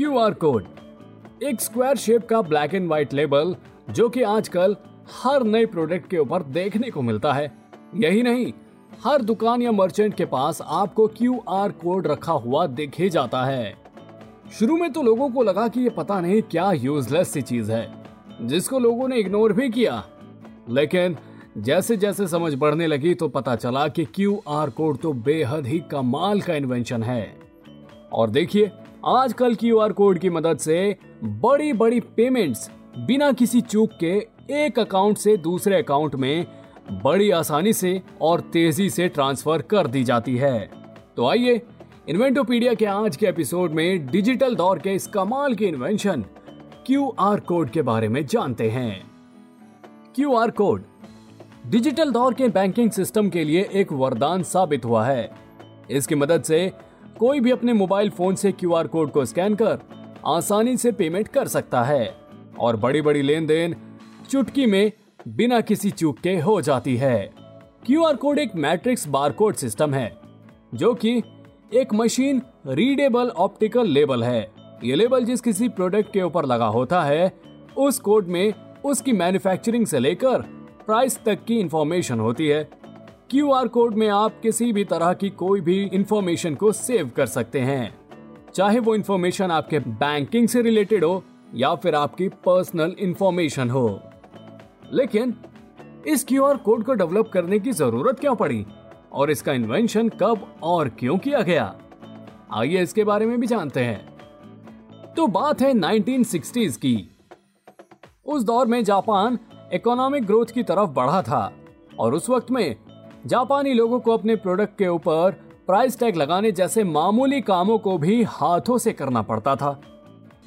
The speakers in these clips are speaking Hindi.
Q R code. एक स्क्वायर शेप का ब्लैक एंड व्हाइट लेबल, जो कि आजकल हर नए प्रोडक्ट के ऊपर देखने को मिलता है। यही नहीं, हर दुकान या मर्चेंट के पास आपको क्यू आर कोड रखा हुआ दिखे जाता है। शुरू में तो लोगों को लगा कि ये पता नहीं क्या यूजलेस सी चीज़ है, जिसको लोगों ने इग्नोर भी किया। लेकिन जैसे जैसे समझ बढ़ने लगी तो पता चला कि क्यू आर कोड तो बेहद ही कमाल का इन्वेंशन है। और देखिए आजकल क्यू आर कोड की मदद से बड़ी बड़ी पेमेंट्स बिना किसी चूक के एक अकाउंट से दूसरे अकाउंट में बड़ी आसानी से और तेज़ी से ट्रांसफ़र कर दी जाती है। तो आइए, इन्वेंटोपीडिया के आज के एपिसोड में डिजिटल दौर के इस कमाल के इन्वेंशन क्यू आर कोड के बारे में जानते हैं। क्यू आर कोड, डिजिटल दौर के बैंकिंग सिस्टम के लिए एक वरदान साबित हुआ है। इसकी मदद से कोई भी अपने मोबाइल फ़ोन से क्यू आर कोड को स्कैन कर आसानी से पेमेंट कर सकता है और बड़ी बड़ी लेन देन चुटकी में बिना किसी चूक के हो जाती है। क्यूआर कोड एक मैट्रिक्स बारकोड सिस्टम है, जो कि एक मशीन रीडेबल ऑप्टिकल लेबल है। ये लेबल जिस किसी प्रोडक्ट के ऊपर लगा होता है, उस कोड में उसकी मैन्युफैक्चरिंग से लेकर प्राइस तक की इंफॉर्मेशन होती है। क्यू आर कोड में आप किसी भी तरह की कोई भी इंफॉर्मेशन को सेव कर सकते हैं। चाहे वो इंफॉर्मेशन आपके बैंकिंग से रिलेटेड हो या फिर आपकी पर्सनल इंफॉर्मेशन हो। लेकिन, इस क्यू आर कोड को डेवलप करने की ज़रूरत क्यों पड़ी? और इसका इन्वेंशन कब और क्यों किया गया? आइए इसके बारे में भी जानते हैं। तो बात है 1960s की। उस दौर में जापान इकोनॉमिक ग्रोथ की तरफ़ बढ़ा था और उस वक्त में जापानी लोगों को अपने प्रोडक्ट के ऊपर प्राइस टैग लगाने जैसे मामूली कामों को भी हाथों से करना पड़ता था।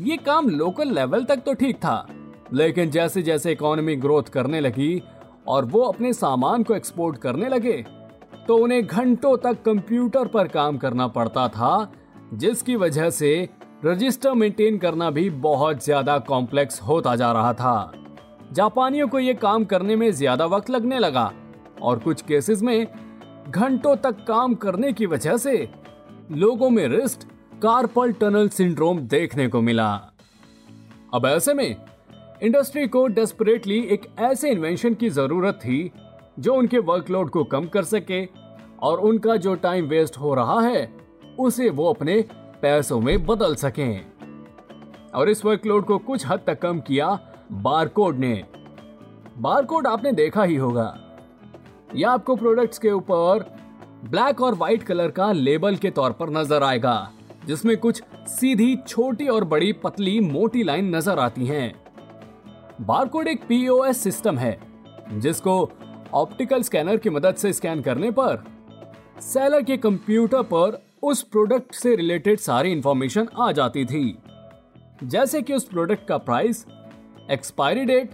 ये काम लोकल लेवल तक तो ठीक था, लेकिन जैसे जैसे इकोनॉमी ग्रोथ करने लगी और वो अपने सामान को एक्सपोर्ट करने लगे तो उन्हें घंटों तक कंप्यूटर पर काम करना पड़ता था, जिसकी वजह से रजिस्टर मेंटेन करना भी बहुत ज़्यादा कॉम्प्लेक्स होता जा रहा था। जापानियों को ये काम करने में ज़्यादा वक्त लगने लगा और कुछ केसेस में घंटों तक काम करने की वजह से लोगों में रिस्ट कार्पल टनल सिंड्रोम देखने को मिला। अब ऐसे में इंडस्ट्री को डेस्परेटली एक ऐसे इन्वेंशन की ज़रूरत थी जो उनके वर्कलोड को कम कर सके और उनका जो टाइम वेस्ट हो रहा है, उसे वो अपने पैसों में बदल सकें। और इस वर्कलोड को कुछ हद तक कम किया बारकोड ने। बारकोड आपने देखा ही होगा। यह आपको प्रोडक्ट्स के ऊपर ब्लैक और व्हाइट कलर का लेबल के तौर पर नज़र आएगा, जिसमें कुछ सीधी, छोटी और बड़ी पतली, मोटी लाइन नज़र आती हैं। बारकोड एक पीओएस सिस्टम है, जिसको ऑप्टिकल स्कैनर की मदद से स्कैन करने पर सेलर के कंप्यूटर पर उस प्रोडक्ट से रिलेटेड सारी इंफॉर्मेशन आ जाती थी, जैसे कि उस प्रोडक्ट का प्राइस एक्सपायरी डेट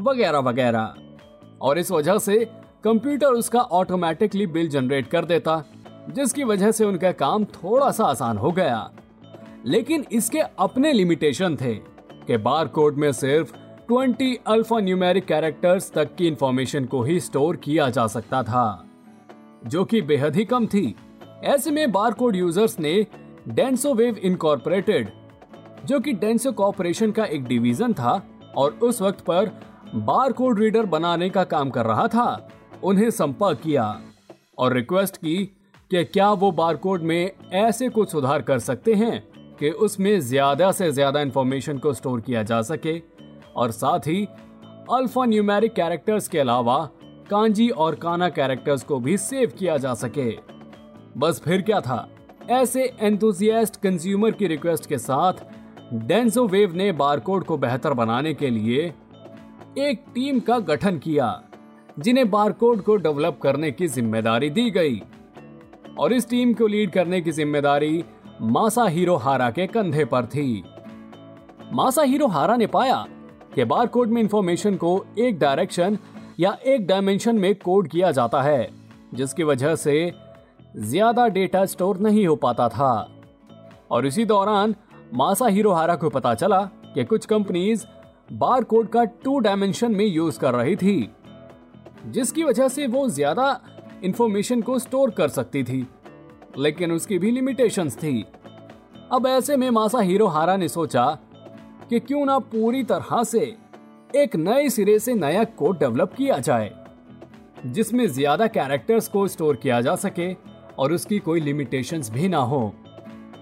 वगैरह वगैरह और इस वजह से कंप्यूटर उसका ऑटोमेटिकली बिल जनरेट कर देता, जिसकी वजह से उनका काम थोड़ा सा आसान हो गया। लेकिन इसके अपने लिमिटेशन थे कि बार कोड में सिर्फ़ 20 अल्फ़ा न्यूमेरिक कैरेक्टर्स तक की इंफॉर्मेशन को ही स्टोर किया जा सकता था, जो कि बेहद ही कम थी। ऐसे में बारकोड यूज़र्स ने डेंसो वेव इनकॉर्पोरेटेड जो कि डेंसो कॉर्पोरेशन का एक डिवीज़न था, और उस वक्त पर बारकोड रीडर बनाने का काम कर रहा था। उन्हें संपर्क किया और रिक्वेस्ट की कि क्या वो बारकोड में ऐसे कुछ सुधार कर सकते हैं कि उसमें ज़्यादा से ज़्यादा इंफॉर्मेशन को स्टोर किया जा सके और साथ ही अल्फ़ा न्यूमेरिक कैरेक्टर्स के अलावा कांजी और काना कैरेक्टर्स को भी सेव किया जा सके। बस फिर क्या था? ऐसे एंथुजियास्ट कंज्यूमर की रिक्वेस्ट के साथ डेंसो वेव ने बारकोड को बेहतर बनाने के लिए एक टीम का गठन किया। जिन्हें बारकोड को डेवलप करने की ज़िम्मेदारी दी गई। और इस टीम को लीड करने की ज़िम्मेदारी मासा हीरो हारा के कंधे पर थी। मासा हीरो हारा ने पाया कि बारकोड में इंफॉर्मेशन को एक डायरेक्शन या एक डायमेंशन में कोड किया जाता है, जिसकी वजह से ज़्यादा डेटा स्टोर नहीं हो पाता था। और इसी दौरान मासा हिरोहारा को पता चला कि कुछ कंपनीज़ बार कोड का टू डायमेंशन में यूज़ कर रही थी। जिसकी वजह से वो ज़्यादा इंफॉर्मेशन को स्टोर कर सकती थी, लेकिन उसकी भी लिमिटेशंस थी। अब ऐसे में मासा हिरोहारा ने सोचा कि क्यों ना पूरी तरह से एक नए सिरे से नया कोड डेवलप किया जाए, जिसमें ज़्यादा कैरेक्टर्स को स्टोर किया जा सके और उसकी कोई लिमिटेशंस भी ना हो।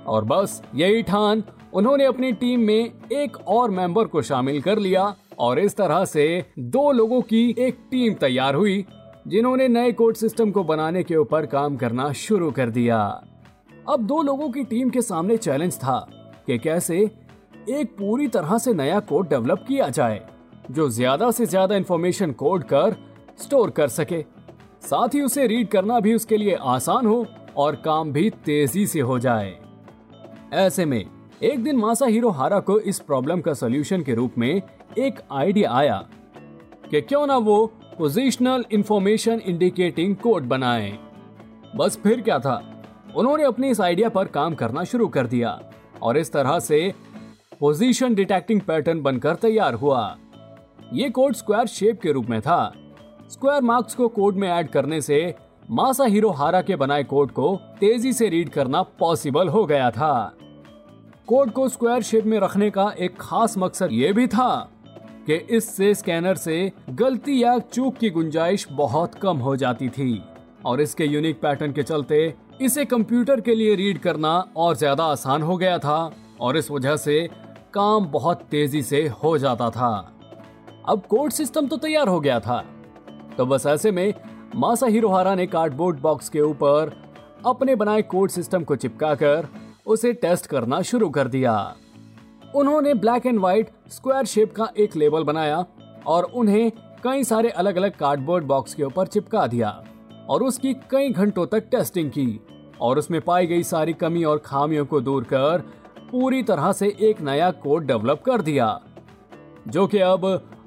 और बस यही ठान उन्होंने अपनी टीम में एक और मेंबर को शामिल कर लिया और इस तरह से दो लोगों की एक टीम तैयार हुई, जिन्होंने नए कोड सिस्टम को बनाने के ऊपर काम करना शुरू कर दिया। अब दो लोगों की टीम के सामने चैलेंज था कि कैसे एक पूरी तरह से नया कोड डेवलप किया जाए, जो ज़्यादा से ज़्यादा इंफॉर्मेशन कोड कर स्टोर कर सके। साथ ही उसे रीड करना भी उसके लिए आसान हो और काम भी तेज़ी से हो जाए। ऐसे में एक दिन मासा हीरो हारा को इस प्रॉब्लम का सोल्यूशन के रूप में एक आइडिया आया कि क्यों ना वो पोजिशनल इंफॉर्मेशन इंडिकेटिंग कोड बनाए। बस फिर क्या था? उन्होंने अपने इस आइडिया पर काम करना शुरू कर दिया और इस तरह से पोजीशन डिटेक्टिंग पैटर्न बनकर तैयार हुआ। ये कोड स्क्वायर शेप के रूप में था। स्क्वायर मार्क्स को कोड में ऐड करने से मासा हीरो हारा के बनाए कोड को तेज़ी से रीड करना पॉसिबल हो गया था। कोड को स्क्वायर शेप में रखने का एक खास मकसद ये भी था कि इससे स्कैनर से गलती या चूक की गुंजाइश बहुत कम हो जाती थी और इसके यूनिक पैटर्न के चलते इसे कंप्यूटर के लिए रीड करना और ज़्यादा आसान हो गया था और इस वजह से काम बहुत तेज़ी से हो जाता था। अब कोड सिस्टम तो तैयार हो गया था। तो बस ऐसे में मासा हिरोहारा ने कार्डबोर्ड बॉक्स के ऊपर अपने बनाए कोड सिस्टम को चिपकाकर उसे टेस्ट करना शुरू कर दिया। उन्होंने black and white square shape का एक लेबल बनाया और उन्हें कई सारे अलग अलग कार्डबोर्ड बॉक्स के ऊपर चिपका दिया और उसकी कई घंटों तक टेस्टिंग की और उसमें पाई गई सारी कमी और खामियों को दूर कर पूरी तरह से एक नया कोड डेवलप कर दिया, जो कि अब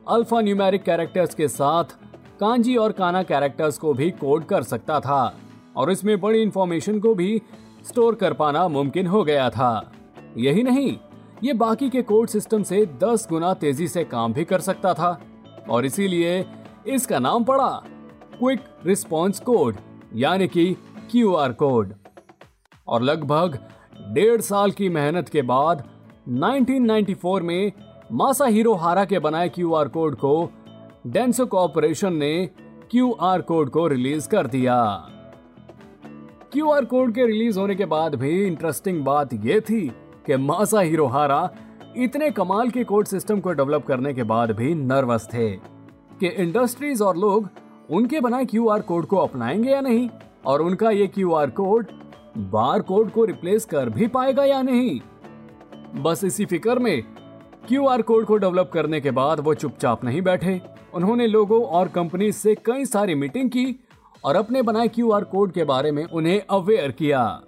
अल्फ़ा न्यूमेरिक कैरेक्टर्स के साथ कांजी और काना कैरेक्टर्स को भी कोड कर सकता था और इसमें बड़ी इंफॉर्मेशन को भी स्टोर कर पाना मुमकिन हो गया था। यही नहीं, ये बाकी के कोड सिस्टम से 10 गुना तेज़ी से काम भी कर सकता था, और इसीलिए इसका नाम पड़ा क्विक रिस्पॉन्स कोड, यानी कि क्यूआर कोड। और लगभग डेढ़ साल की मेहनत के बाद 1994 में मासा हीरो हारा के बनाए क्यू आर कोड को डेंसो कॉरपोरेशन ने क्यू आर कोड को रिलीज़ कर दिया। क्यू आर कोड के रिलीज़ होने के बाद भी इंटरेस्टिंग बात यह थी कि मासा हिरोहारा इतने कमाल के कोड सिस्टम को डेवलप करने के बाद भी नर्वस थे कि इंडस्ट्रीज़ और लोग उनके बनाए क्यू आर कोड को अपनाएँगे या नहीं और उनका ये Q R code bar code को रिप्लेस कर भी पाएगा या नहीं। बस इसी फ़िक्र में क्यू आर कोड को डेवलप करने के बाद वो चुपचाप नहीं बैठे। उन्होंने लोगों और कंपनी से कई सारी मीटिंग की और अपने बनाए क्यू आर कोड के बारे में उन्हें अवेयर किया।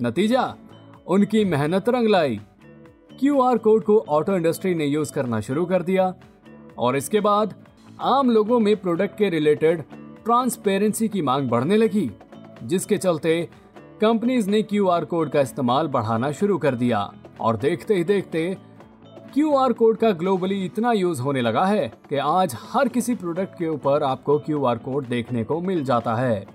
नतीजा, उनकी मेहनत रंग लाई। क्यू आर कोड को ऑटो इंडस्ट्री ने यूज़ करना शुरू कर दिया और इसके बाद आम लोगों में प्रोडक्ट के रिलेटेड ट्रांसपेरेंसी की मांग बढ़ने लगी, जिसके चलते कंपनीज़ ने क्यू आर कोड का इस्तेमाल बढ़ाना शुरू कर दिया। और देखते ही देखते क्यू आर कोड का ग्लोबली इतना यूज़ होने लगा है कि आज हर किसी प्रोडक्ट के ऊपर आपको क्यू आर कोड देखने को मिल जाता है।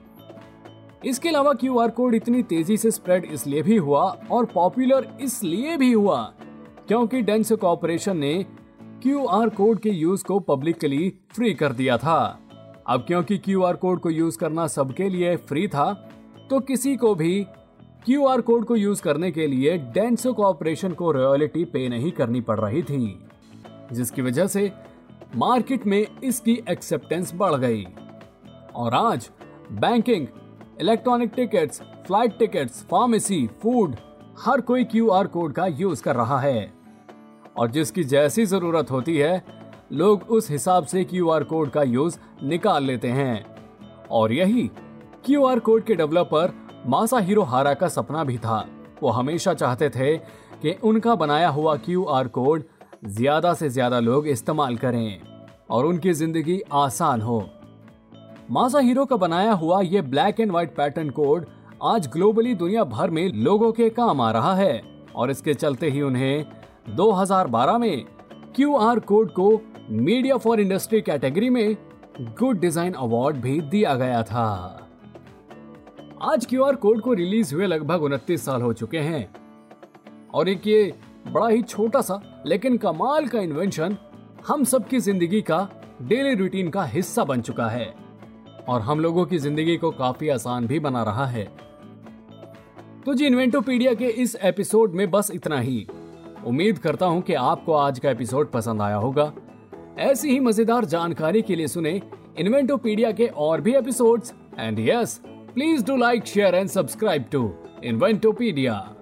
इसके अलावा क्यू आर कोड इतनी तेज़ी से स्प्रेड इसलिए भी हुआ और पॉपुलर इसलिए भी हुआ क्योंकि डेंसो कॉरपोरेशन ने क्यू आर कोड के यूज़ को पब्लिकली फ्री कर दिया था। अब क्योंकि क्यू आर कोड को यूज़ करना सबके लिए फ्री था तो किसी को भी क्यू आर कोड को यूज़ करने के लिए डेंसो कॉरपोरेशन को रॉयल्टी पे नहीं करनी पड़ रही थी, जिसकी वजह से मार्केट में इसकी एक्सेप्टेंस बढ़ गई। और आज banking, electronic tickets, flight tickets, pharmacy, food, हर कोई क्यू आर कोड का यूज़ कर रहा है। और जिसकी जैसी ज़रूरत होती है, लोग उस हिसाब से क्यू आर कोड का यूज़ निकाल लेते हैं। और यही क्यू आर कोड के डेवलपर मासा हीरो हारा का सपना भी था। वो हमेशा चाहते थे कि उनका बनाया हुआ क्यू आर कोड ज़्यादा से ज़्यादा लोग इस्तेमाल करें और उनकी ज़िंदगी आसान हो। मासा हीरो का बनाया हुआ ये black and white pattern code आज ग्लोबली दुनिया भर में लोगों के काम आ रहा है और इसके चलते ही उन्हें 2012 में क्यू आर कोड को मीडिया फॉर इंडस्ट्री कैटेगरी में गुड डिज़ाइन अवार्ड भी दिया गया था। आज क्यू आर कोड को रिलीज़ हुए लगभग उनतीस साल हो चुके हैं। और एक ये बड़ा ही छोटा सा, लेकिन कमाल का इन्वेंशन हम सबकी ज़िंदगी का डेली रूटीन का हिस्सा बन चुका है। और हम लोगों की ज़िंदगी को काफ़ी आसान भी बना रहा है। तो जी इन्वेंटोपीडिया के इस एपिसोड में बस इतना ही। उम्मीद करता हूँ कि आपको आज का एपिसोड पसंद आया होगा। ऐसी ही मज़ेदार जानकारी के लिए सुने इन्वेंटोपीडिया के और भी episodes and yes Please do like, share and subscribe to Inventopedia.